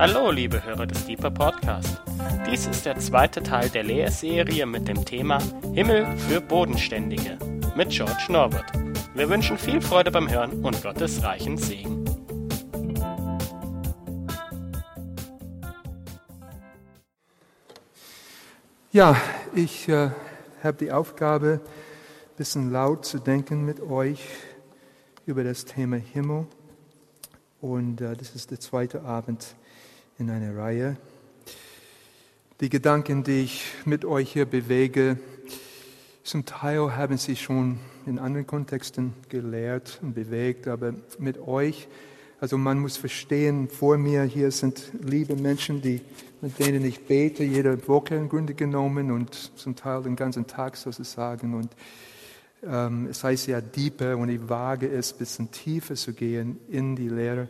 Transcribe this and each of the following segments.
Hallo, liebe Hörer des Deeper Podcast. Dies ist der zweite Teil der Lehrserie mit dem Thema Himmel für Bodenständige mit George Norbert. Wir wünschen viel Freude beim Hören und Gottes reichen Segen. Ja, ich äh, habe die Aufgabe, ein bisschen laut zu denken mit euch über das Thema Himmel. Und äh, das ist der zweite Abend in einer Reihe. Die Gedanken, die ich mit euch hier bewege, zum Teil haben sie schon in anderen Kontexten gelehrt und bewegt, aber mit euch, also man muss verstehen, vor mir hier sind liebe Menschen, die, mit denen ich bete, jede Woche im Grunde genommen und zum Teil den ganzen Tag sozusagen. Und ähm, es heißt ja deeper und ich wage es, ein bisschen tiefer zu gehen in die Lehre,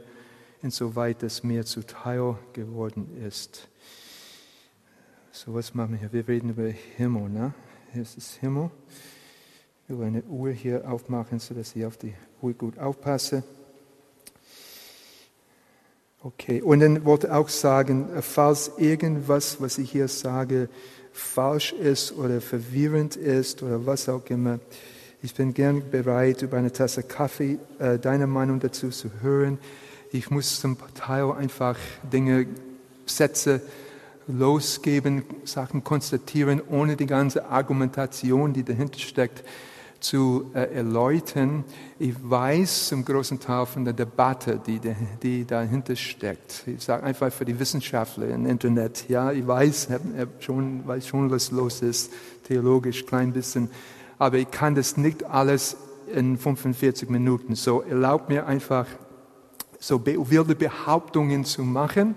insoweit es mir zuteil geworden ist. So, was machen wir hier? Wir reden über Himmel, ne? Hier ist das Himmel. Ich will eine Uhr hier aufmachen, sodass ich auf die Uhr gut aufpasse. Okay, und dann wollte ich auch sagen, falls irgendwas, was ich hier sage, falsch ist oder verwirrend ist oder was auch immer, ich bin gern bereit, über eine Tasse Kaffee äh, deine Meinung dazu zu hören. Ich muss zum Teil einfach Dinge, Sätze losgeben, Sachen konstatieren, ohne die ganze Argumentation, die dahinter steckt, zu äh, erläutern. Ich weiß zum großen Teil von der Debatte, die, die dahinter steckt. Ich sage einfach für die Wissenschaftler im Internet, ja, ich weiß, hab, schon, weiß schon, was los ist, theologisch klein bisschen aber ich kann das nicht alles in 45 Minuten. So erlaubt mir einfach, so wilde Behauptungen zu machen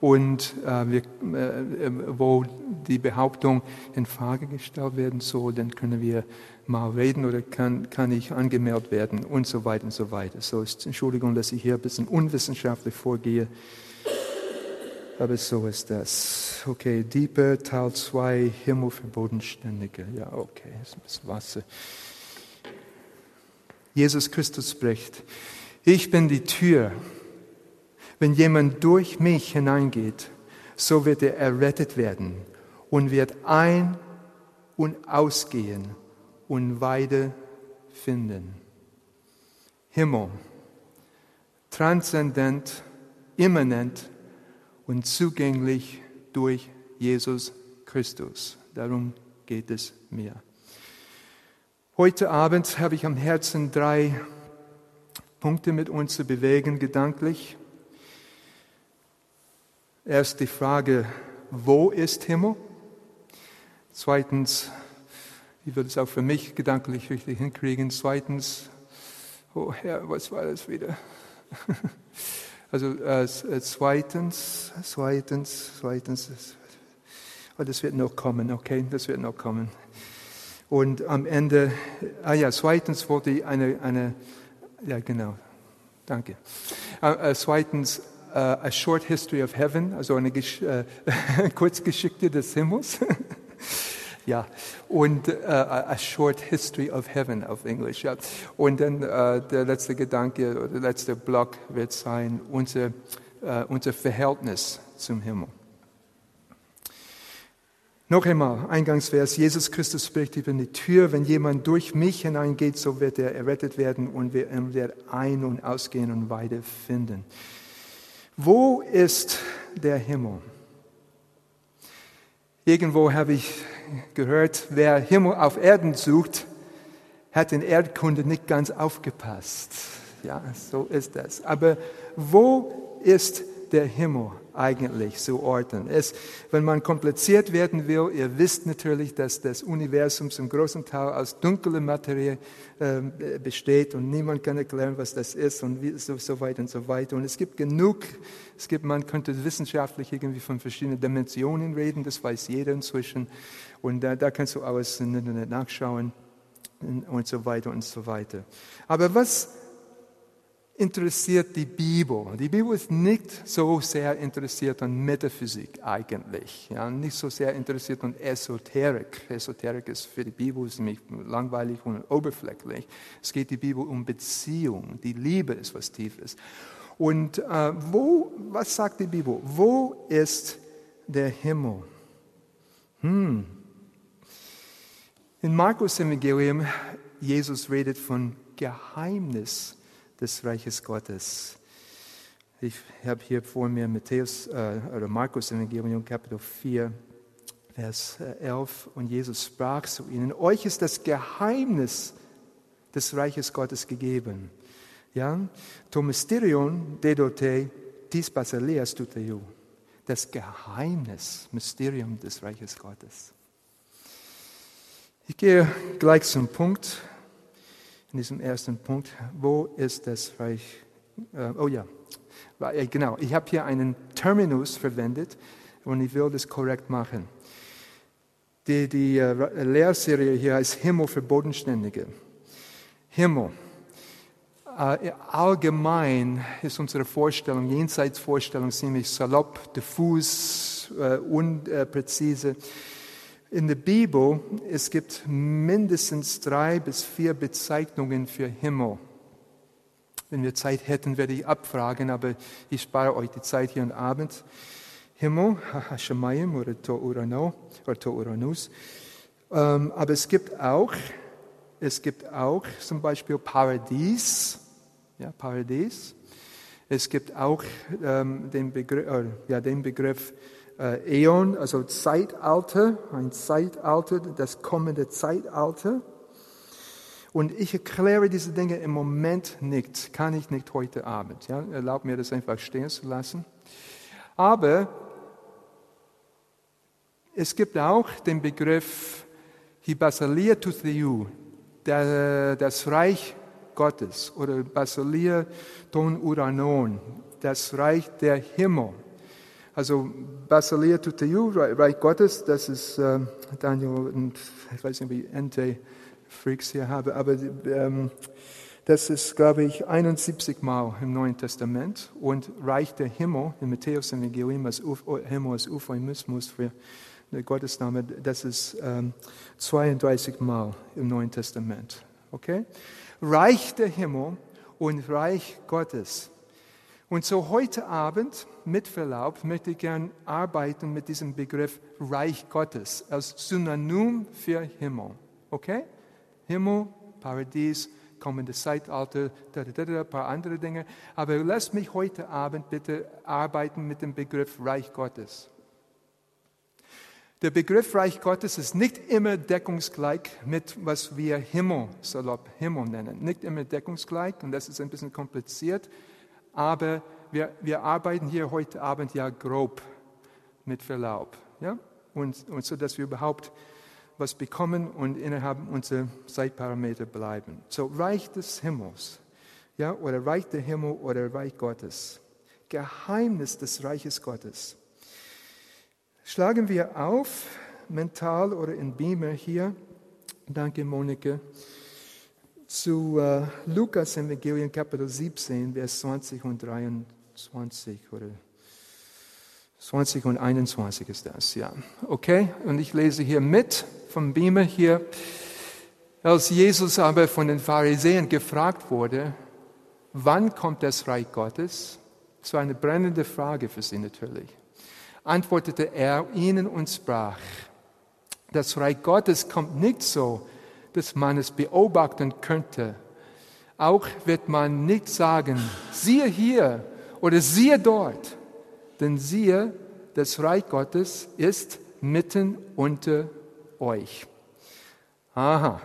und äh, wir, äh, wo die Behauptung in Frage gestellt werden soll, dann können wir mal reden oder kann, kann ich angemeldet werden und so weiter und so weiter. So ist Entschuldigung, dass ich hier ein bisschen unwissenschaftlich vorgehe. Aber so ist das. Okay, Deeper, Teil 2, Himmel für Bodenständige. Ja, okay, ist ein bisschen Wasser. Jesus Christus spricht, ich bin die Tür. Wenn jemand durch mich hineingeht, so wird er errettet werden und wird ein- und ausgehen und Weide finden. Himmel, transzendent, immanent, und zugänglich durch Jesus Christus. Darum geht es mir. Heute Abend habe ich am Herzen drei Punkte mit uns zu bewegen, gedanklich. Erst die Frage, wo ist Himmel? Zweitens, wie wird es auch für mich gedanklich richtig hinkriegen? Zweitens, oh Herr, was war das wieder? Also äh, zweitens, zweitens, zweitens, oh, das wird noch kommen, okay, das wird noch kommen. Und am Ende, ah ja, zweitens wollte ich eine, eine ja genau, danke. Äh, äh, zweitens, uh, A Short History of Heaven, also eine äh, Kurzgeschichte des Himmels. Ja, und äh, A Short History of Heaven auf Englisch. Ja. Und dann äh, der letzte Gedanke der letzte Block wird sein, unser, äh, unser Verhältnis zum Himmel. Noch einmal, Eingangsvers, Jesus Christus spricht, ich bin die Tür, wenn jemand durch mich hineingeht, so wird er errettet werden und wird ein- und ausgehen und Weide finden. Wo ist der Himmel? Irgendwo habe ich gehört, wer Himmel auf Erden sucht, hat in Erdkunde nicht ganz aufgepasst. Ja, so ist das. Aber wo ist der Himmel eigentlich zu orten? Es, wenn man kompliziert werden will, ihr wisst natürlich, dass das Universum zum großen Teil aus dunkler Materie äh, besteht und niemand kann erklären, was das ist und wie, so, so weiter und so weiter. Und es gibt genug, es gibt, man könnte wissenschaftlich irgendwie von verschiedenen Dimensionen reden, das weiß jeder inzwischen. Und da, da kannst du alles im Internet nachschauen und so weiter und so weiter. Aber was interessiert die Bibel? Die Bibel ist nicht so sehr interessiert an Metaphysik eigentlich, ja, nicht so sehr interessiert an Esoterik. Esoterik ist für die Bibel ziemlich langweilig und oberflächlich. Es geht die Bibel um Beziehung. Die Liebe ist was Tiefes. Und äh, wo, was sagt die Bibel? Wo ist der Himmel? Hm. In Markus Evangelium, Jesus redet von Geheimnis des Reiches Gottes. Ich habe hier vor mir Matthäus äh, oder Markus Evangelium Kapitel 4, Vers 11 äh, und Jesus sprach zu ihnen: Euch ist das Geheimnis des Reiches Gottes gegeben. Ja, to mysterion dedote dis basileas tuteiu. Das Geheimnis, Mysterium des Reiches Gottes. Ich gehe gleich zum Punkt, in diesem ersten Punkt. Wo ist das Reich? Äh, oh ja, genau. Ich habe hier einen Terminus verwendet und ich will das korrekt machen. Die, die äh, Lehrserie hier heißt Himmel für Bodenständige. Himmel. Äh, allgemein ist unsere Vorstellung, Jenseitsvorstellung, ziemlich salopp, diffus, äh, unpräzise. In der Bibel, es gibt mindestens drei bis vier Bezeichnungen für Himmel. Wenn wir Zeit hätten, werde ich abfragen, aber ich spare euch die Zeit hier am Abend. Himmel, Hashemayim oder To'urano oder To'uranus. Ähm, aber es gibt auch, es gibt auch zum Beispiel Paradies, ja, Paradies. Es gibt auch ähm, den, Begriff, äh, ja, den Begriff äh, Äon, also Zeitalter, ein Zeitalter, das kommende Zeitalter. Und ich erkläre diese Dinge im Moment nicht, kann ich nicht heute Abend. Ja? Erlaubt mir das einfach stehen zu lassen. Aber es gibt auch den Begriff Hibasalia to Theou, das Reich Gottes oder Basalia ton Uranon, das Reich der Himmel. Also Basileia Tuteu, Reich Gottes, das ist äh, Daniel und ich weiß nicht, wie Ente Freaks hier habe, aber ähm, das ist, glaube ich, 71 Mal im Neuen Testament. Und Reich der Himmel, in Matthäus Evangelium, als Himmel als Euphemismus für den Gottesname, das ist ähm, 32 Mal im Neuen Testament. Okay? Reich der Himmel und Reich Gottes. Und so heute Abend, mit Verlaub, möchte ich gern arbeiten mit diesem Begriff Reich Gottes als Synonym für Himmel. Okay? Himmel, Paradies, kommendes Zeitalter, da, da, da, ein paar andere Dinge. Aber lasst mich heute Abend bitte arbeiten mit dem Begriff Reich Gottes. Der Begriff Reich Gottes ist nicht immer deckungsgleich mit, was wir Himmel, salopp Himmel nennen. Nicht immer deckungsgleich und das ist ein bisschen kompliziert aber wir, wir arbeiten hier heute Abend ja grob mit Verlaub. Ja? Und, und so, dass wir überhaupt was bekommen und innerhalb unserer Zeitparameter bleiben. So Reich des Himmels, ja, oder Reich der Himmel oder Reich Gottes. Geheimnis des Reiches Gottes. Schlagen wir auf, mental oder in Beamer hier. Danke, Monika zu äh, Lukas Evangelium Kapitel 17, Vers 20 und 23 oder 20 und 21 ist das, ja. Okay, und ich lese hier mit vom Beamer hier. Als Jesus aber von den Pharisäern gefragt wurde, wann kommt das Reich Gottes? Das war eine brennende Frage für sie natürlich. Antwortete er ihnen und sprach, das Reich Gottes kommt nicht so, dass man es beobachten könnte. Auch wird man nicht sagen, siehe hier oder siehe dort, denn siehe, das Reich Gottes ist mitten unter euch. Aha,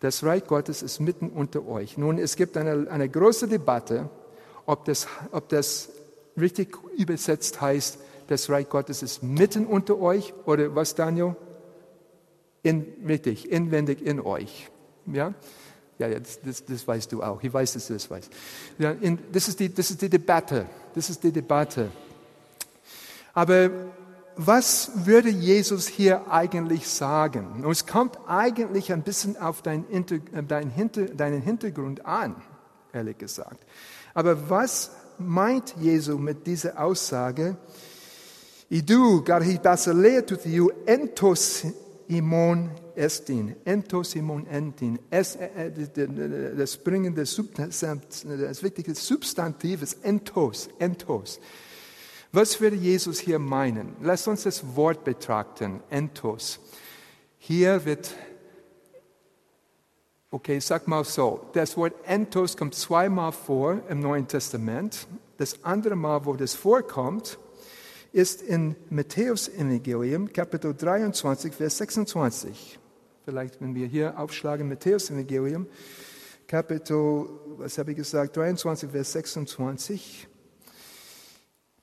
das Reich Gottes ist mitten unter euch. Nun, es gibt eine, eine große Debatte, ob das, ob das richtig übersetzt heißt, das Reich Gottes ist mitten unter euch oder was, Daniel? In, richtig, inwendig in euch. Ja, ja, ja das, das, das, weißt du auch. Ich weiß, dass du das weißt. Ja, in, das, ist die, das ist die Debatte. Das ist die Debatte. Aber was würde Jesus hier eigentlich sagen? Und es kommt eigentlich ein bisschen auf dein, dein Hinter, deinen Hintergrund an, ehrlich gesagt. Aber was meint Jesus mit dieser Aussage? Idu garhi basalea tu entos imon estin, entos imon entin. Es, äh, das bringende das wichtige Substantiv ist entos, entos. Was würde Jesus hier meinen? Lass uns das Wort betrachten, entos. Hier wird, okay, sag mal so, das Wort entos kommt zweimal vor im Neuen Testament. Das andere Mal, wo das vorkommt, ist in Matthäus Evangelium, Kapitel 23, Vers 26. Vielleicht, wenn wir hier aufschlagen, Matthäus Evangelium, Kapitel, was habe ich gesagt, 23, Vers 26.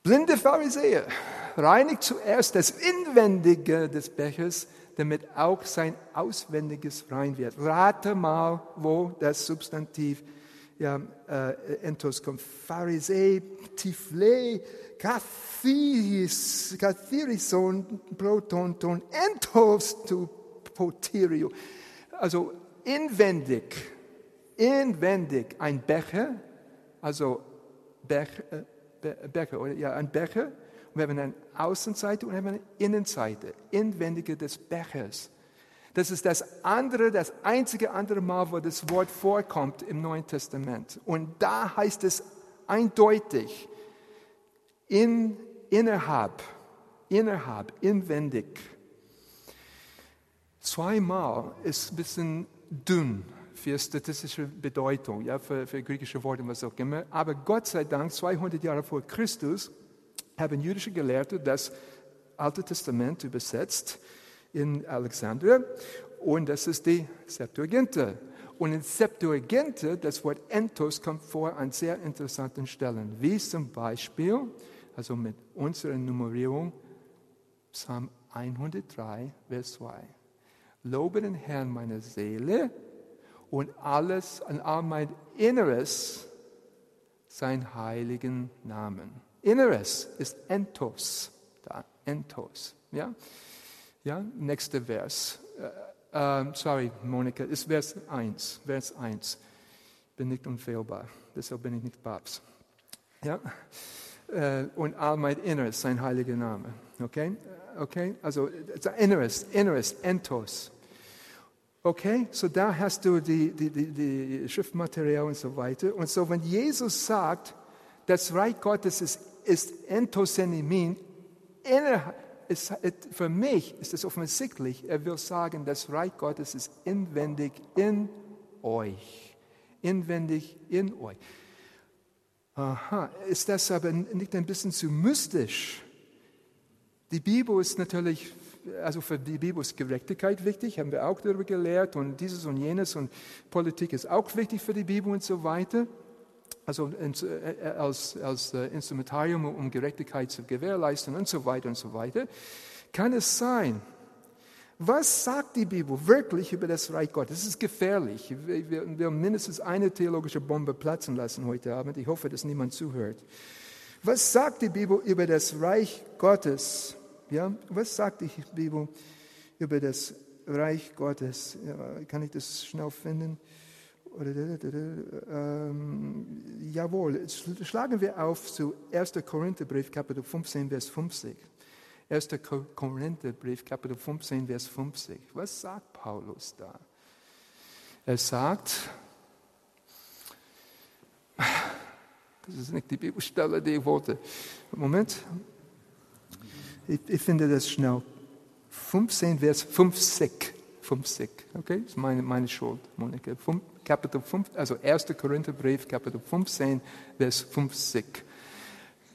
Blinde Pharisäer, reinigt zuerst das Inwendige des Bechers, damit auch sein Auswendiges rein wird. Rate mal, wo das Substantiv ja, äh, entos kommt. Pharisee, Tifle, Kathiris, Kathirison, Protonton, entos tu poterio. Also inwendig, inwendig ein Becher, also Becher, äh, Becher oder ja, ein Becher. Und wir haben eine Außenseite und eine Innenseite, inwendige des Bechers. Das ist das andere, das einzige andere Mal, wo das Wort vorkommt im Neuen Testament. Und da heißt es eindeutig, in, innerhalb, innerhalb, inwendig. Zweimal ist ein bisschen dünn für statistische Bedeutung, ja, für, für griechische Worte was auch immer. Aber Gott sei Dank, 200 Jahre vor Christus, haben jüdische Gelehrte das Alte Testament übersetzt in Alexandria und das ist die Septuaginta. Und in Septuaginta, das Wort entos kommt vor an sehr interessanten Stellen, wie zum Beispiel, also mit unserer Nummerierung, Psalm 103, Vers 2. Lobe den Herrn meine Seele und alles an all mein Inneres sein heiligen Namen. Inneres ist entos, da, entos, ja. Ja, nächster Vers. Uh, sorry, Monika, ist Vers 1. Vers 1. Bin nicht unfehlbar, deshalb bin ich nicht Papst. Ja? Uh, und all mein Inneres, sein heiliger Name. Okay? Okay? Also, Inneres, Inneres, Entos. Okay? So, da hast du die, die, die, die Schriftmaterial und so weiter. Und so, wenn Jesus sagt, das Reich Gottes ist, ist Entosenimin, innerhalb, ist, für mich ist es offensichtlich, er will sagen, das Reich Gottes ist inwendig in euch. Inwendig in euch. Aha, ist das aber nicht ein bisschen zu mystisch? Die Bibel ist natürlich, also für die Bibel ist Gerechtigkeit wichtig, haben wir auch darüber gelehrt und dieses und jenes und Politik ist auch wichtig für die Bibel und so weiter also äh, als, als äh, Instrumentarium, um Gerechtigkeit zu gewährleisten und so weiter und so weiter, kann es sein, was sagt die Bibel wirklich über das Reich Gottes? Das ist gefährlich. Wir werden mindestens eine theologische Bombe platzen lassen heute Abend. Ich hoffe, dass niemand zuhört. Was sagt die Bibel über das Reich Gottes? Ja, was sagt die Bibel über das Reich Gottes? Ja, kann ich das schnell finden? Ähm, jawohl, schlagen wir auf zu 1. Korintherbrief, Kapitel 15, Vers 50. 1. Korintherbrief, Kapitel 15, Vers 50. Was sagt Paulus da? Er sagt, das ist nicht die Bibelstelle, die wollte. Moment, ich, ich finde das schnell. 15, Vers 50. 50, okay? Das ist meine, meine Schuld, Monika. Kapitel 5, also 1. Korintherbrief, Kapitel 15, Vers 50.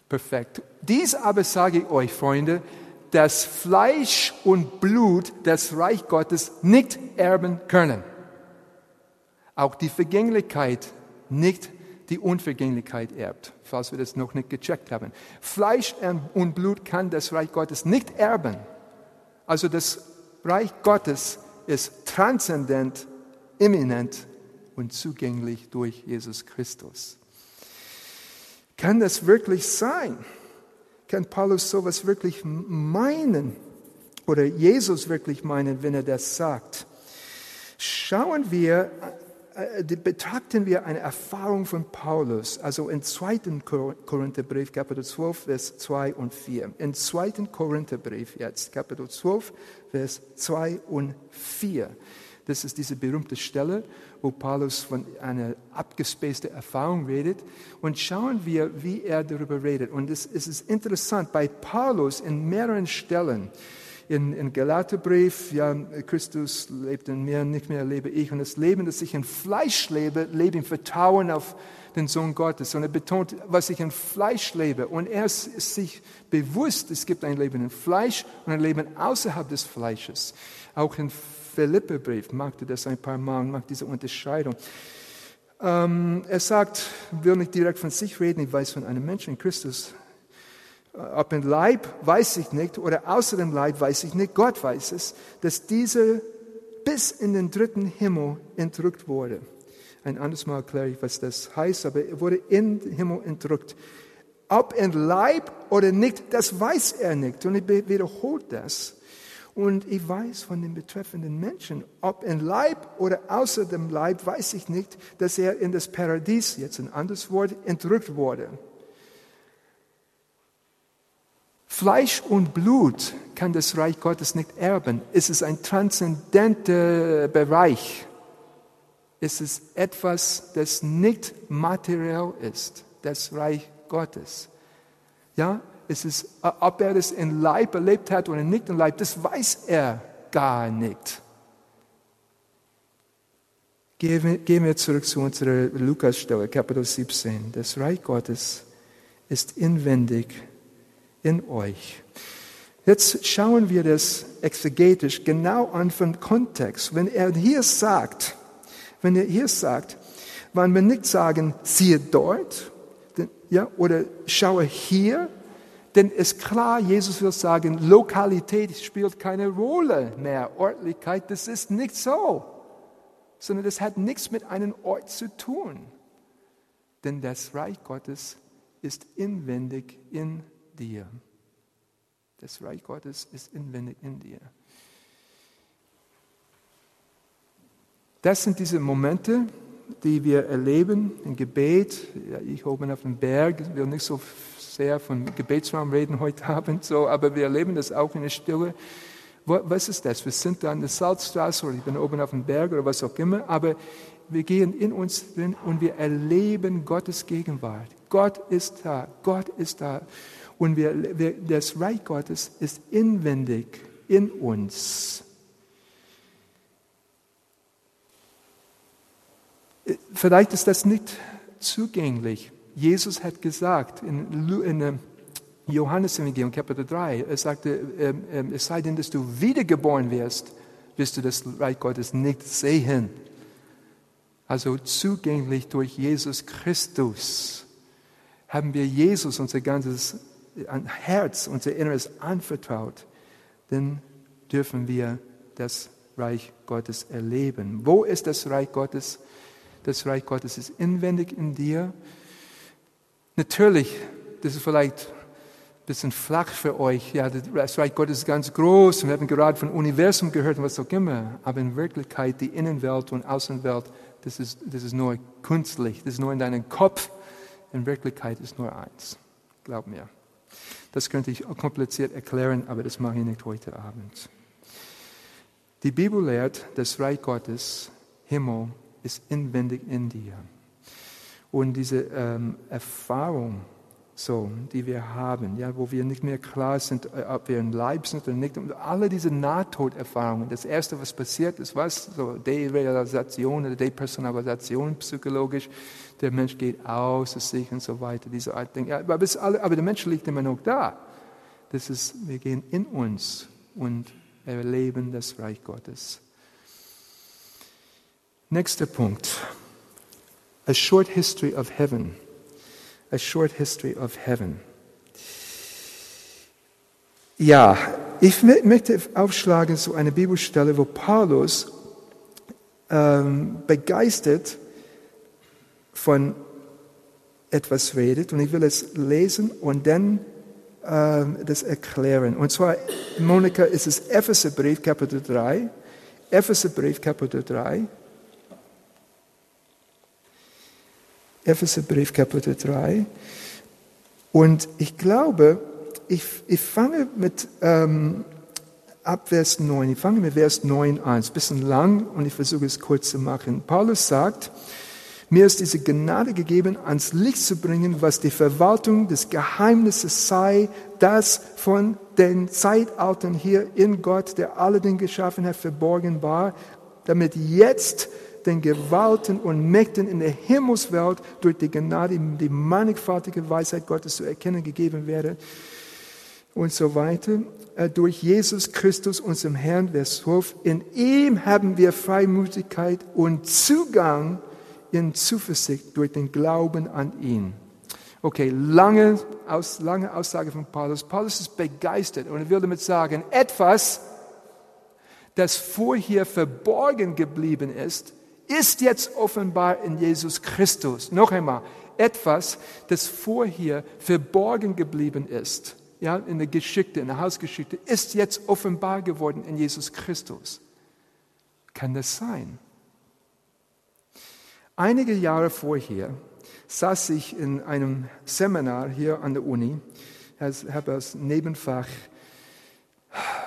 Perfekt. Dies aber sage ich euch, Freunde, dass Fleisch und Blut das Reich Gottes nicht erben können. Auch die Vergänglichkeit nicht die Unvergänglichkeit erbt, falls wir das noch nicht gecheckt haben. Fleisch und Blut kann das Reich Gottes nicht erben. Also das Reich Gottes ist transzendent, imminent und zugänglich durch Jesus Christus. Kann das wirklich sein? Kann Paulus sowas wirklich meinen? Oder Jesus wirklich meinen, wenn er das sagt? Schauen wir betrachten wir eine Erfahrung von Paulus, also im 2. Korintherbrief, Kapitel 12, Vers 2 und 4. Im 2. Korintherbrief jetzt, Kapitel 12, Vers 2 und 4. Das ist diese berühmte Stelle, wo Paulus von einer abgespaceden Erfahrung redet. Und schauen wir, wie er darüber redet. Und es ist interessant, bei Paulus in mehreren Stellen, in, in Galaterbrief, ja, Christus lebt in mir, nicht mehr lebe ich. Und das Leben, das ich in Fleisch lebe, lebe im Vertrauen auf den Sohn Gottes. Und er betont, was ich in Fleisch lebe. Und er ist sich bewusst, es gibt ein Leben in Fleisch und ein Leben außerhalb des Fleisches. Auch in Philipperbrief macht er das ein paar Mal und macht diese Unterscheidung. Ähm, er sagt, will nicht direkt von sich reden, ich weiß von einem Menschen Christus, ob im Leib, weiß ich nicht, oder außer dem Leib, weiß ich nicht, Gott weiß es, dass dieser bis in den dritten Himmel entrückt wurde. Ein anderes Mal erkläre ich, was das heißt, aber er wurde in den Himmel entrückt. Ob in Leib oder nicht, das weiß er nicht. Und er wiederholt das. Und ich weiß von den betreffenden Menschen, ob in Leib oder außer dem Leib, weiß ich nicht, dass er in das Paradies, jetzt ein anderes Wort, entrückt wurde. Fleisch und Blut kann das Reich Gottes nicht erben. Es ist ein transzendenter Bereich. Es ist etwas, das nicht materiell ist, das Reich Gottes. Ja, es ist, ob er das in Leib erlebt hat oder nicht in Leib, das weiß er gar nicht. Gehen wir zurück zu unserer Lukas-Stelle, Kapitel 17. Das Reich Gottes ist inwendig in euch. Jetzt schauen wir das exegetisch genau an vom Kontext. Wenn er hier sagt, wenn er hier sagt, wollen wir nicht sagen, siehe dort, ja, oder schaue hier, denn ist klar, Jesus will sagen, Lokalität spielt keine Rolle mehr, Ortlichkeit, das ist nicht so, sondern das hat nichts mit einem Ort zu tun. Denn das Reich Gottes ist inwendig in dir. Das Reich Gottes ist inwendig in dir. Das sind diese Momente, die wir erleben im Gebet. Ja, ich oben auf dem Berg ich will nicht so sehr von Gebetsraum reden heute Abend, so, aber wir erleben das auch in der Stille. Was ist das? Wir sind da an der Salzstraße oder ich bin oben auf dem Berg oder was auch immer, aber wir gehen in uns drin und wir erleben Gottes Gegenwart. Gott ist da, Gott ist da. Und wir, wir, das Reich Gottes ist inwendig in uns. Vielleicht ist das nicht zugänglich. Jesus hat gesagt in, in ähm, Johannes Evangelium Kapitel 3, er sagte, ähm, ähm, es sei denn, dass du wiedergeboren wirst, wirst du das Reich Gottes nicht sehen. Also zugänglich durch Jesus Christus haben wir Jesus unser ganzes Herz, unser Inneres anvertraut, dann dürfen wir das Reich Gottes erleben. Wo ist das Reich Gottes? Das Reich Gottes ist inwendig in dir. Natürlich, das ist vielleicht ein bisschen flach für euch. Ja, das Reich Gottes ist ganz groß. Wir haben gerade von Universum gehört und was auch immer. Aber in Wirklichkeit, die Innenwelt und Außenwelt, das ist, das ist nur künstlich. Das ist nur in deinem Kopf. In Wirklichkeit ist nur eins. Glaub mir. Das könnte ich kompliziert erklären, aber das mache ich nicht heute Abend. Die Bibel lehrt, das Reich Gottes, Himmel, ist inwendig in dir. Und diese ähm, Erfahrung, so, die wir haben, ja, wo wir nicht mehr klar sind, äh, ob wir ein Leib sind oder nicht, und alle diese Nahtoderfahrungen, das Erste, was passiert ist, was, so Derealisation oder Depersonalisation psychologisch, der Mensch geht aus sich und so weiter, diese Art Dinge. Ja, aber, alle, aber der Mensch liegt immer noch da. Das ist, wir gehen in uns und erleben das Reich Gottes. Nächster Punkt. A short history of heaven. A short history of heaven. Ja, ich möchte aufschlagen so eine Bibelstelle, wo Paulus ähm, begeistert von etwas redet und ich will es lesen und dann äh, das erklären. Und zwar, Monika, ist es Epheserbrief Kapitel 3, Epheserbrief Kapitel 3. Epheserbrief Kapitel 3. Und ich glaube, ich, ich fange mit ähm, ab Vers 9. Ich fange mit Vers 9 an. Ein bisschen lang und ich versuche es kurz zu machen. Paulus sagt, mir ist diese Gnade gegeben, ans Licht zu bringen, was die Verwaltung des Geheimnisses sei, das von den Zeitaltern hier in Gott, der alle Dinge geschaffen hat, verborgen war, damit jetzt den Gewalten und Mächten in der Himmelswelt durch die Gnade, die mannigfaltige Weisheit Gottes zu erkennen gegeben werde und so weiter. Äh, durch Jesus Christus, unserem Herrn, Vers 12. In ihm haben wir Freimütigkeit und Zugang in Zuversicht durch den Glauben an ihn. Okay, lange, aus, lange Aussage von Paulus. Paulus ist begeistert und er will damit sagen, etwas, das vorher verborgen geblieben ist, ist jetzt offenbar in Jesus Christus. Noch einmal, etwas, das vorher verborgen geblieben ist, ja, in der Geschichte, in der Hausgeschichte, ist jetzt offenbar geworden in Jesus Christus. Kann das sein? Einige Jahre vorher saß ich in einem Seminar hier an der Uni, ich habe als Nebenfach,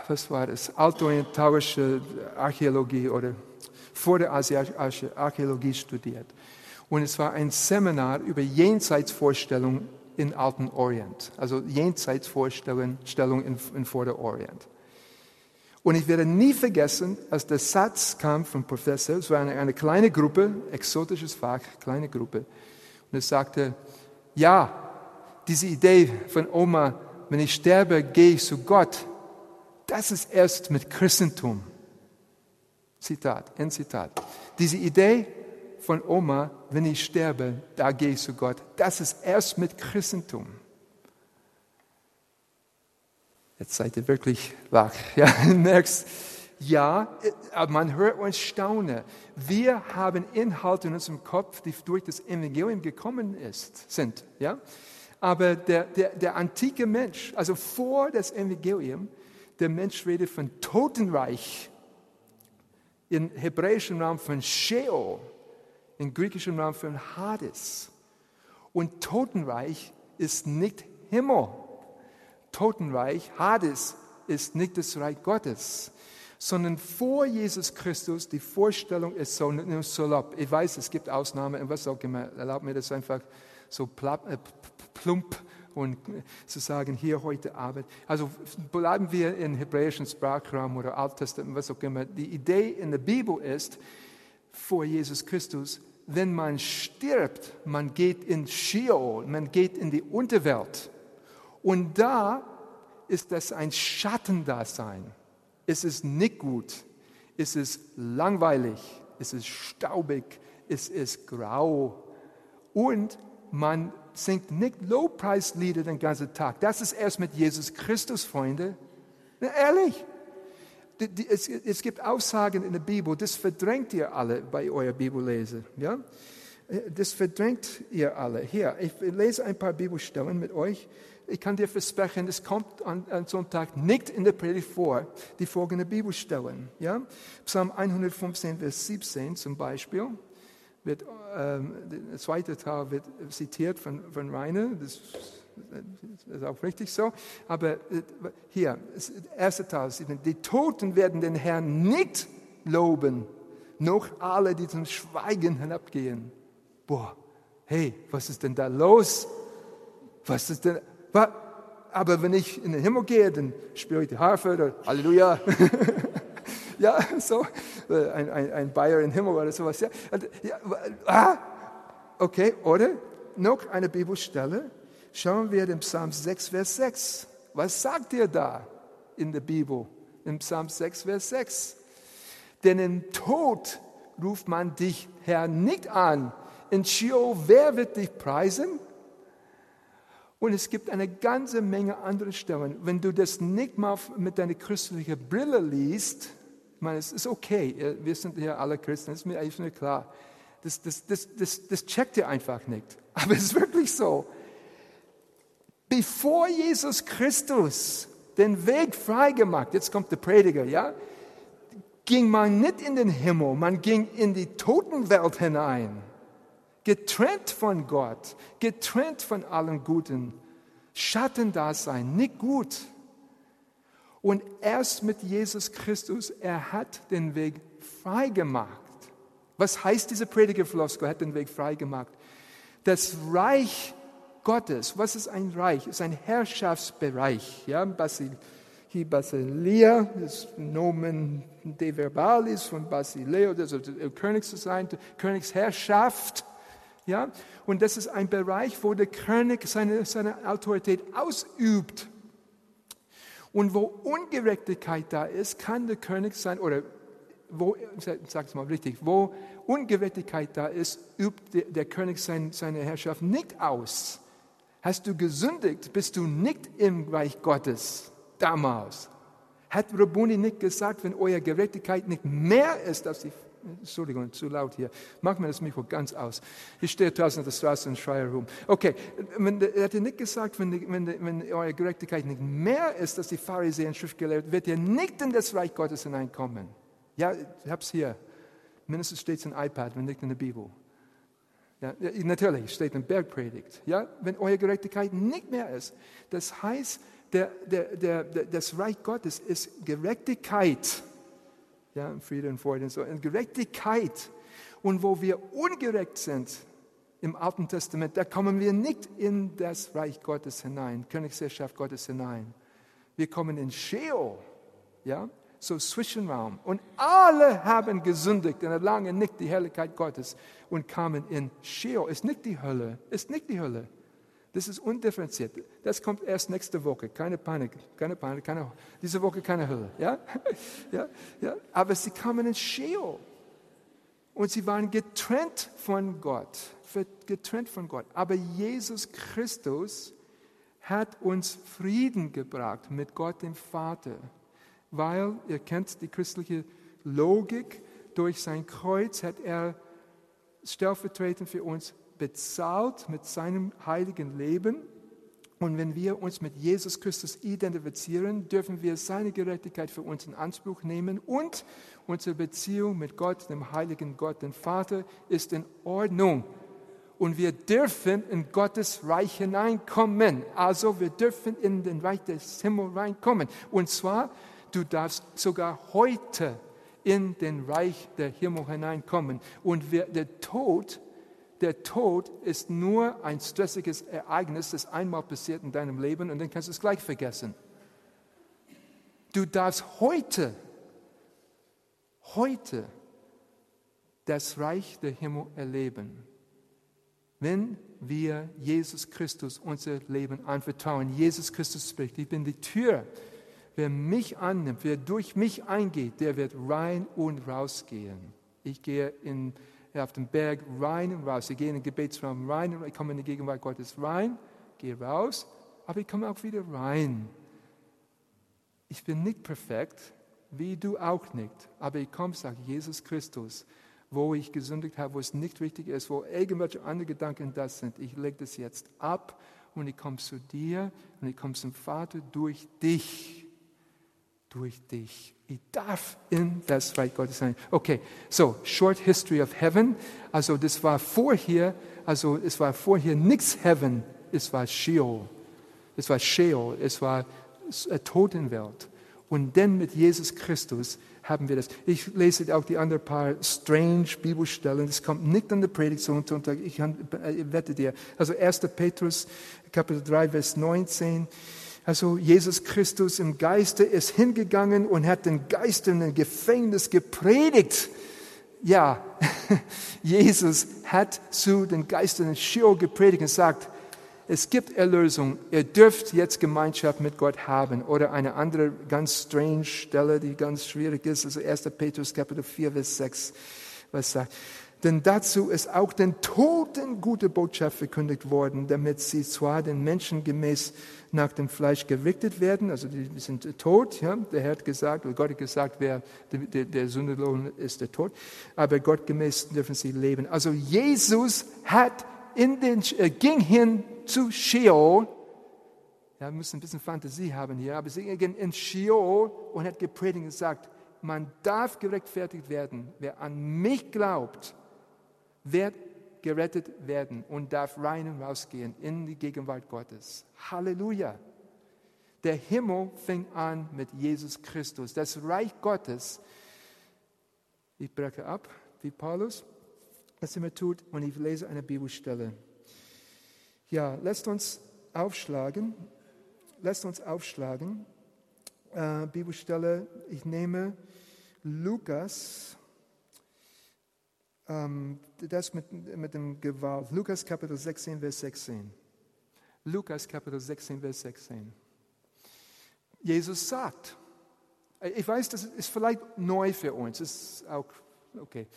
was war das, altorientalische Archäologie oder vor der Archäologie studiert. Und es war ein Seminar über Jenseitsvorstellungen in Alten Orient, also Jenseitsvorstellung in, in Vorderorient. Und ich werde nie vergessen, als der Satz kam vom Professor, es war eine, eine kleine Gruppe, exotisches Fach, kleine Gruppe, und er sagte, ja, diese Idee von Oma, wenn ich sterbe, gehe ich zu Gott, das ist erst mit Christentum. Zitat, ein Zitat. Diese Idee von Oma, wenn ich sterbe, da gehe ich zu Gott. Das ist erst mit Christentum. Jetzt seid ihr wirklich wach. Ja, merkst, ja, aber man hört uns staunen. Wir haben Inhalte in unserem Kopf, die durch das Evangelium gekommen ist, sind. Ja? Aber der, der, der antike Mensch, also vor das Evangelium, der Mensch redet von Totenreich, in hebräischem Raum von Sheol, in griechischem Raum von Hades. Und Totenreich ist nicht Himmel. Totenreich, Hades, ist nicht das Reich Gottes, sondern vor Jesus Christus, die Vorstellung ist so, salopp. Ich weiß, es gibt Ausnahmen und was auch immer, erlaubt mir das einfach so äh, plump und zu sagen, hier heute Abend. Also bleiben wir in hebräischen Sprachraum oder Alttestament, was auch immer. Die Idee in der Bibel ist, vor Jesus Christus, wenn man stirbt, man geht in Sheol, man geht in die Unterwelt. Und da ist das ein Schattendasein. Es ist nicht gut, es ist langweilig, es ist staubig, es ist grau. Und man singt nicht Lobpreislieder den ganzen Tag. Das ist erst mit Jesus Christus, Freunde. Na, ehrlich. Es, es, gibt Aussagen in der Bibel, das verdrängt ihr alle bei eurer Bibellese. Ja? Das verdrängt ihr alle. Hier, ich lese ein paar Bibelstellen mit euch. Ich kann dir versprechen, es kommt an, an Sonntag nicht in der Predigt vor, die folgenden Bibelstellen. Ja? Psalm 115, Vers 17 zum Beispiel wird, ähm, der zweite Teil wird zitiert von, von Rainer, das, ist auch richtig so. Aber äh, hier, der erste Teil, die Toten werden den Herrn nicht loben, noch alle, die zum Schweigen hinabgehen. Boah, hey, was ist denn da los? Was ist denn, aber wenn ich in den Himmel gehe, dann spüre ich die Harfe oder Halleluja. ja, so, äh, ein, ein, ein Bayer im Himmel oder sowas. Ja, ja, ah, okay, oder noch eine Bibelstelle. Schauen wir den Psalm 6, Vers 6. Was sagt ihr da in der Bibel? Im Psalm 6, Vers 6. Denn im Tod ruft man dich, Herr, nicht an. In Sheol, wer wird dich preisen? Und es gibt eine ganze Menge andere Stellen. Wenn du das nicht mal mit deiner christlichen Brille liest, meine, es ist okay, wir sind ja alle Christen, das ist mir eigentlich klar. Das, das, das, das, das checkt ihr einfach nicht. Aber es ist wirklich so. Bevor Jesus Christus den Weg freigemacht, jetzt kommt der Prediger, ja, ging man nicht in den Himmel, man ging in die Totenwelt hinein. getrennt von Gott, getrennt von allem Guten, Schattendasein, nicht gut. Und erst mit Jesus Christus, er hat den Weg frei gemacht. Was heißt diese Predigerfloskel, hat den Weg frei gemacht? Das Reich Gottes, was ist ein Reich? Es ist ein Herrschaftsbereich. Ja, Basil, hier Basilia, das Nomen de Verbalis von Basileo, also König zu sein, Königsherrschaft. Ja, und das ist ein Bereich, wo der König seine, seine Autorität ausübt. Und wo Ungerechtigkeit da ist, kann der König sein, oder wo, sag es mal richtig, wo Ungerechtigkeit da ist, übt der, der König sein, seine Herrschaft nicht aus. Hast du gesündigt, bist du nicht im Reich Gottes damals. Hat Rabuni nicht gesagt, wenn eure Gerechtigkeit nicht mehr ist als die Entschuldigung, zu laut hier. Mach mir das Mikro ganz aus. Ich stehe draußen auf der Straße und schreie rum. Okay, er hat nicht gesagt, wenn, wenn, wenn eure Gerechtigkeit nicht mehr ist als die Pharisäer und Schriftgelehrten, wird ihr nicht in das Reich Gottes hineinkommen. Ja, ich habe es hier. Mindestens steht es in iPad, wenn nicht in der Bibel. Ja, natürlich, steht in Bergpredigt. Ja, wenn eure Gerechtigkeit nicht mehr ist. Das heißt, der, der, der, das Reich Gottes ist Gerechtigkeit. Ja, Friede und Freude und so. Und Gerechtigkeit. Und wo wir ungerecht sind im Alten Testament, da kommen wir nicht in das Reich Gottes hinein, Königsherrschaft Gottes hinein. Wir kommen in Sheol. Ja, so Zwischenraum. Und alle haben gesündigt und erlangen nicht die Herrlichkeit Gottes und kamen in Sheol. Ist nicht die Hölle, ist nicht die Hölle. Das ist undifferenziert. Das kommt erst nächste Woche. Keine Panik, keine Panik, keine, diese Woche keine Hölle. Ja? Ja? Ja? Aber sie kamen in Sheol. Und sie waren getrennt von Gott. Getrennt von Gott. Aber Jesus Christus hat uns Frieden gebracht mit Gott dem Vater weil ihr kennt die christliche Logik, durch sein Kreuz hat er stellvertretend für uns bezahlt mit seinem heiligen Leben. Und wenn wir uns mit Jesus Christus identifizieren, dürfen wir seine Gerechtigkeit für uns in Anspruch nehmen und unsere Beziehung mit Gott, dem heiligen Gott, dem Vater, ist in Ordnung. Und wir dürfen in Gottes Reich hineinkommen. Also wir dürfen in den Reich des Himmels reinkommen. Und zwar Du darfst sogar heute in den Reich der Himmel hineinkommen. Und der Tod, der Tod ist nur ein stressiges Ereignis, das einmal passiert in deinem Leben und dann kannst du es gleich vergessen. Du darfst heute, heute das Reich der Himmel erleben, wenn wir Jesus Christus unser Leben anvertrauen. Jesus Christus spricht, ich bin die Tür Wer mich annimmt, wer durch mich eingeht, der wird rein und rausgehen. Ich gehe in, auf den Berg rein und raus. Ich gehe in den Gebetsraum rein und ich komme in die Gegenwart Gottes rein, gehe raus, aber ich komme auch wieder rein. Ich bin nicht perfekt, wie du auch nicht, aber ich komme, sage Jesus Christus, wo ich gesündigt habe, wo es nicht richtig ist, wo irgendwelche andere Gedanken das sind. Ich lege das jetzt ab und ich komme zu dir und ich komme zum Vater durch dich durch dich. Ich darf in das Reich Gottes sein. Okay, so, Short History of Heaven. Also das war vorher, also es war vorher nichts Heaven, es war Sheol. Es war Sheol, es war Totenwelt. Und dann mit Jesus Christus haben wir das. Ich lese auch die anderen paar strange Bibelstellen. Das kommt nicht an der Predigt Sonntag. Ich wette dir. Also 1. Petrus, Kapitel 3, Vers 19. Also Jesus Christus im Geiste ist hingegangen und hat den Geistern im Gefängnis gepredigt. Ja, Jesus hat zu den Geistern in Sheol gepredigt und sagt, es gibt Erlösung, ihr dürft jetzt Gemeinschaft mit Gott haben. Oder eine andere ganz strange Stelle, die ganz schwierig ist, also 1. Petrus Kapitel 4, Vers 6, was sagt, denn dazu ist auch den Toten gute Botschaft verkündigt worden, damit sie zwar den Menschen gemäß nach dem Fleisch gerichtet werden, also die sind tot, ja, der Herr hat gesagt, oder Gott hat gesagt, wer, der, der Sündelohn ist der Tod, aber Gott gemäß dürfen sie leben. Also Jesus hat in den, äh, ging hin zu Sheol, ja, wir müssen ein bisschen Fantasie haben hier, aber sie ging in Sheol und hat gepredigt und gesagt, man darf gerechtfertigt werden, wer an mich glaubt, wird gerettet werden und darf rein und rausgehen in die Gegenwart Gottes. Halleluja. Der Himmel fing an mit Jesus Christus. Das Reich Gottes, ich breche ab, wie Paulus es immer tut, und ich lese eine Bibelstelle. Ja, lasst uns aufschlagen. Lasst uns aufschlagen. Äh, Bibelstelle, ich nehme Lukas, das mit, mit dem Gewalt. Lukas Kapitel 16, Vers 16. Lukas Kapitel 16, Vers 16. Jesus sagt, ich weiß, das ist vielleicht neu für uns, ist auch okay.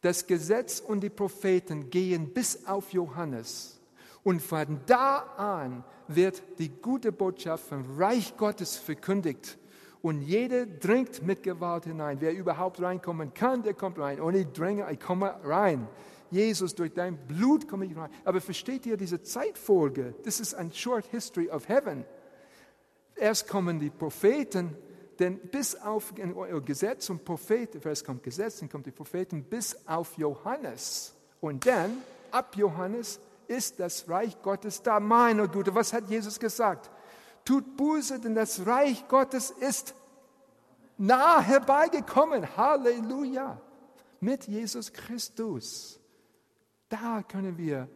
Das Gesetz und die Propheten gehen bis auf Johannes. Und von da an wird die gute Botschaft vom Reich Gottes verkündigt. Und jeder dringt mit Gewalt hinein. Wer überhaupt reinkommen kann, der kommt rein. Und ich dränge, ich komme rein. Jesus, durch dein Blut komme ich rein. Aber versteht ihr diese Zeitfolge? Das ist ein Short History of Heaven. Erst kommen die Propheten, denn bis auf Gesetz und Propheten, erst kommt Gesetz, dann kommt die Propheten, bis auf Johannes. Und dann, ab Johannes, ist das Reich Gottes da. Meine Güte, was hat Jesus gesagt? Tut Buße, denn das Reich Gottes ist nah herbeigekommen. Halleluja. Mit Jesus Christus. Da können wir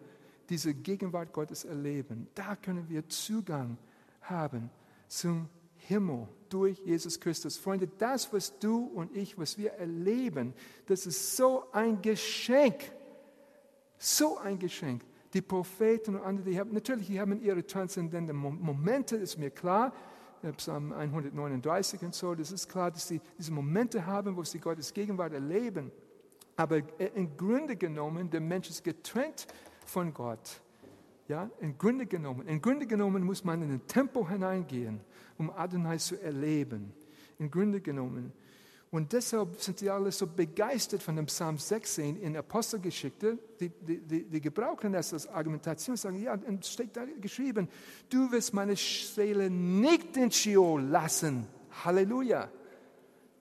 diese Gegenwart Gottes erleben. Da können wir Zugang haben zum Himmel durch Jesus Christus. Freunde, das, was du und ich, was wir erleben, das ist so ein Geschenk. So ein Geschenk die Propheten und andere, die haben, natürlich, die haben ihre transzendenten Momente, ist mir klar, äh, Psalm 139 und so, das ist klar, dass sie diese Momente haben, wo sie Gottes Gegenwart erleben. Aber äh, im Grunde genommen, der Mensch ist getrennt von Gott. Ja, im Grunde genommen, im Grunde genommen muss man in den Tempel hineingehen, um Adonai zu erleben. Im Grunde genommen. Und deshalb sind sie alle so begeistert von dem Psalm 16 in Apostelgeschichte. Die, die, die, die gebrauchen das als Argumentation, sagen, ja, steht da geschrieben, du wirst meine Seele nicht in Sheol lassen. Halleluja.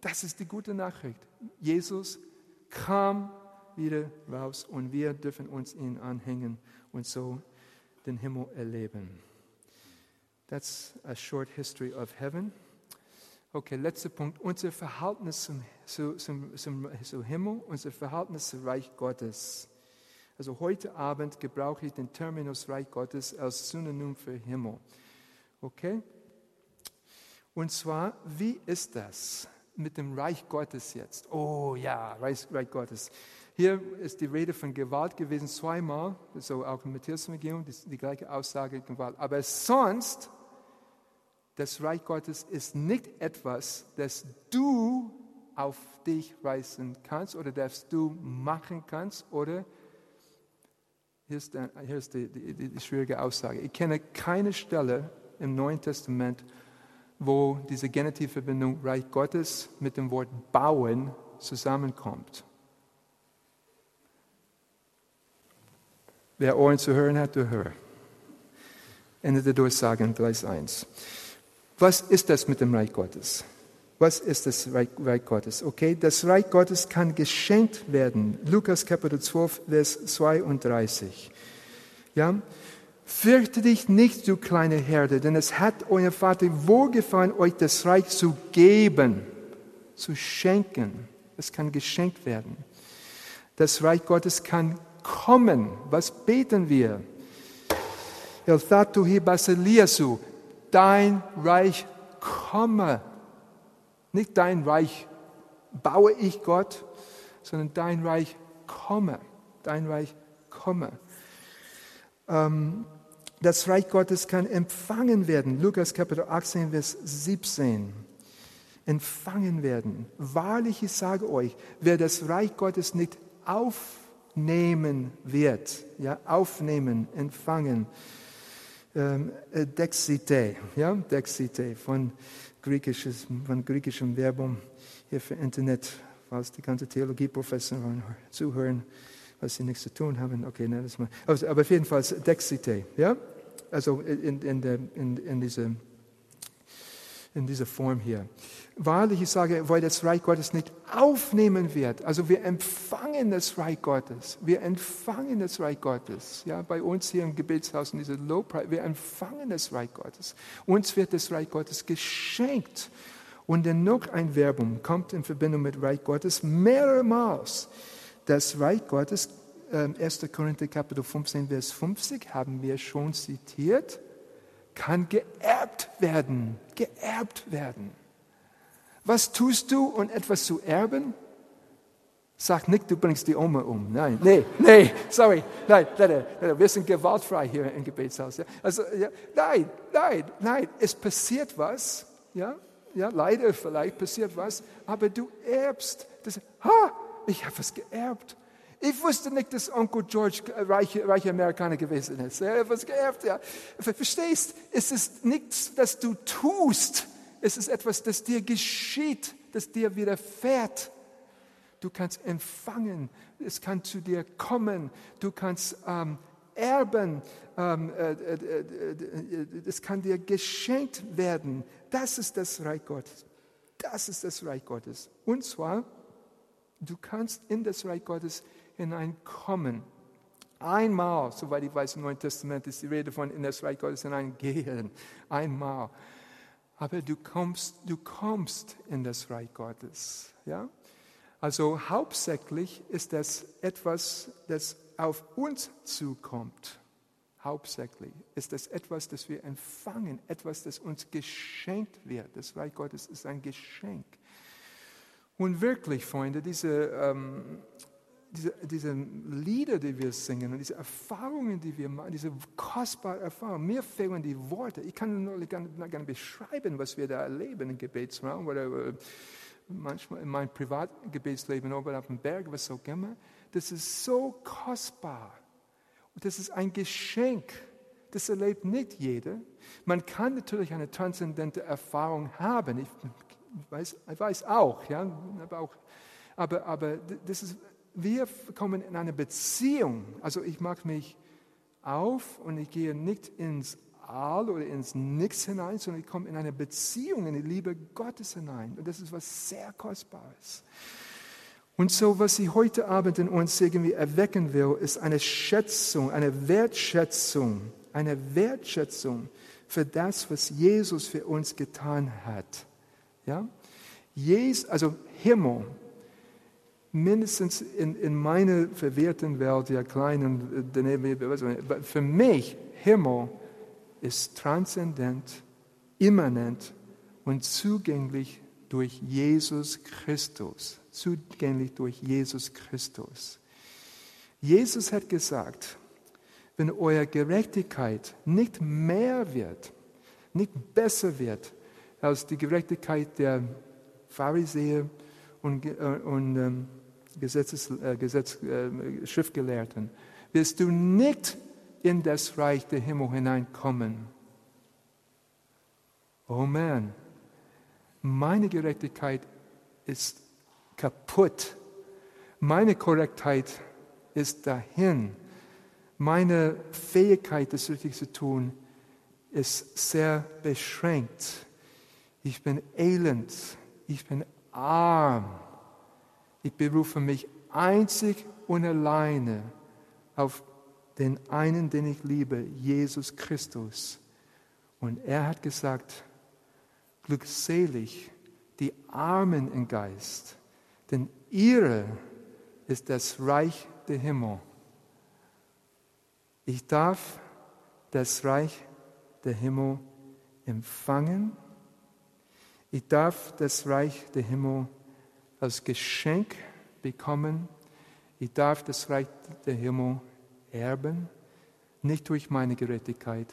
Das ist die gute Nachricht. Jesus kam wieder raus und wir dürfen uns ihn anhängen und so den Himmel erleben. That's a short history of heaven. Okay, letzter Punkt. Unser Verhältnis zum, zum, zum, zum, zum Himmel, unser Verhältnis zum Reich Gottes. Also heute Abend gebrauche ich den Terminus Reich Gottes als Synonym für Himmel. Okay? Und zwar, wie ist das mit dem Reich Gottes jetzt? Oh ja, Reich, Reich Gottes. Hier ist die Rede von Gewalt gewesen, zweimal, so auch in Matthäus-Regierung, die, die gleiche Aussage, Gewalt. Aber sonst das Reich Gottes ist nicht etwas, das du auf dich reißen kannst oder das du machen kannst oder hier ist, der, hier ist die, die, die, schwierige Aussage. Ich kenne keine Stelle im Neuen Testament, wo diese Genitivverbindung Reich Gottes mit dem Wort bauen zusammenkommt. Wer Ohren zu hören hat, du hör. Ende der Durchsage in Gleis 1. Was ist das mit dem Reich Gottes? Was ist das Reich, Gottes? Okay, das Reich Gottes kann geschenkt werden. Lukas Kapitel 12, Vers 32. Ja, fürchte dich nicht, du kleine Herde, denn es hat euer Vater wohlgefallen, euch das Reich zu geben, zu schenken. Es kann geschenkt werden. Das Reich Gottes kann kommen. Was beten wir? El thatu basiliasu dein Reich komme. Nicht dein Reich baue ich Gott, sondern dein Reich komme. Dein Reich komme. Ähm, das Reich Gottes kann empfangen werden. Lukas Kapitel 18, Vers 17. Empfangen werden. Wahrlich, ich sage euch, wer das Reich Gottes nicht aufnehmen wird, ja, aufnehmen, empfangen, ähm, äh, Dexite, ja, Dexite von, griechisches, von griechischem Verbum hier für Internet, falls die ganze Theologieprofessoren zuhören, was sie nichts zu tun haben. Okay, nein, das mal. Also, aber auf jeden Fall Dexite, ja, also in, in, der, in, in diese in dieser Form hier. Wahrlich, ich sage, weil das Reich Gottes nicht aufnehmen wird. Also wir empfangen das Reich Gottes. Wir empfangen das Reich Gottes. Ja, bei uns hier im Gebetshaus in dieser Lowpreis, wir empfangen das Reich Gottes. Uns wird das Reich Gottes geschenkt. Und dann noch ein Verbum kommt in Verbindung mit Reich Gottes mehrmals. Das Reich Gottes, 1. Ähm, Korinther Kapitel 15, Vers 50, haben wir schon zitiert, kann geerbt werden. Geerbt werden. Was tust du, um etwas zu erben? Sag nicht, du bringst die Oma um. Nein, nee, nee, sorry. Nein, nein, nein, wir sind gewaltfrei hier im Gebetshaus. Ja. Also, ja, nein, nein, nein, es passiert was. Ja, ja, leider vielleicht passiert was, aber du erbst. Das, ha, ich habe was geerbt. Ich wusste nicht, dass Onkel George reiche, reiche Amerikaner gewesen ist. Er hat was geerbt, ja. Verstehst? Es ist nichts, das du tust. Es ist etwas, das dir geschieht, das dir widerfährt. Du kannst empfangen. Es kann zu dir kommen. Du kannst ähm, erben. Ähm, äh, äh, äh, es kann dir geschenkt werden. Das ist das Reich Gottes. Das ist das Reich Gottes. Und zwar, du kannst in das Reich Gottes hineinkommen. Einmal, soweit ich weiß, im Neuen Testament ist die Rede von in das Reich Gottes hineingehen. Einmal. Aber du kommst, du kommst in das Reich Gottes. Ja? Also hauptsächlich ist das etwas, das auf uns zukommt. Hauptsächlich ist das etwas, das wir empfangen, etwas, das uns geschenkt wird. Das Reich Gottes ist ein Geschenk. Und wirklich, Freunde, diese, ähm, diese, diese Lieder, die wir singen und diese Erfahrungen, die wir machen, diese kostbare Erfahrungen, mir fehlen die Worte. Ich kann nur gar gar nicht beschreiben, was wir da erleben im Gebetsraum oder äh, manchmal in meinem Privatgebetsleben oben auf dem Berg, was auch immer. Das ist so kostbar. Und das ist ein Geschenk. Das erlebt nicht jeder. Man kann natürlich eine transzendente Erfahrung haben. Ich weiß, ich weiß auch, ja, aber, auch, aber, aber das ist wir kommen in eine Beziehung. Also ich mache mich auf und ich gehe nicht ins All oder ins Nix hinein, sondern ich komme in eine Beziehung, in die Liebe Gottes hinein. Und das ist was sehr Kostbares. Und so, was ich heute Abend in uns irgendwie erwecken will, ist eine Schätzung, eine Wertschätzung, eine Wertschätzung für das, was Jesus für uns getan hat. Ja? Jesus, also Himmel, mindestens in, in meiner verwirrten Welt, ja kleinen, für mich, Himmel ist transzendent, immanent und zugänglich durch Jesus Christus. Zugänglich durch Jesus Christus. Jesus hat gesagt, wenn eure Gerechtigkeit nicht mehr wird, nicht besser wird als die Gerechtigkeit der Pharisäer und, äh, und ähm, Gesetzes, äh, Gesetz, äh, Schriftgelehrten, wirst du nicht in das Reich der Himmel hineinkommen. Oh man, meine Gerechtigkeit ist kaputt. Meine Korrektheit ist dahin. Meine Fähigkeit, das Richtige zu tun, ist sehr beschränkt. Ich bin elend. Ich bin arm. Ich berufe mich einzig und alleine auf den einen, den ich liebe, Jesus Christus. Und er hat gesagt, glückselig die Armen im Geist, denn ihre ist das Reich der Himmel. Ich darf das Reich der Himmel empfangen. Ich darf das Reich der Himmel empfangen als Geschenk bekommen. Ich darf das Reich der Himmel erben, nicht durch meine Gerechtigkeit,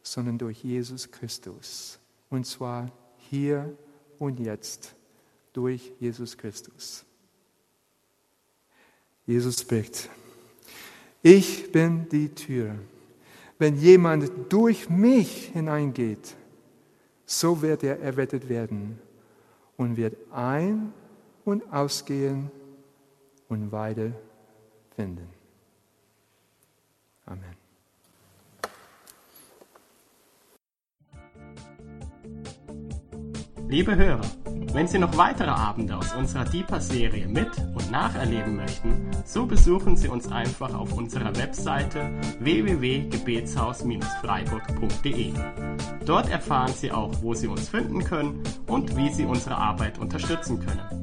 sondern durch Jesus Christus. Und zwar hier und jetzt durch Jesus Christus. Jesus spricht, ich bin die Tür. Wenn jemand durch mich hineingeht, so wird er errettet werden und wird ein und ausgehen und Weide finden. Amen. Liebe Hörer, wenn Sie noch weitere Abende aus unserer Deeper-Serie mit und nacherleben möchten, so besuchen Sie uns einfach auf unserer Webseite www.gebetshaus-freiburg.de. Dort erfahren Sie auch, wo Sie uns finden können und wie Sie unsere Arbeit unterstützen können.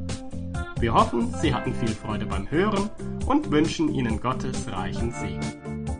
Wir hoffen, Sie hatten viel Freude beim Hören und wünschen Ihnen Gottes reichen Segen.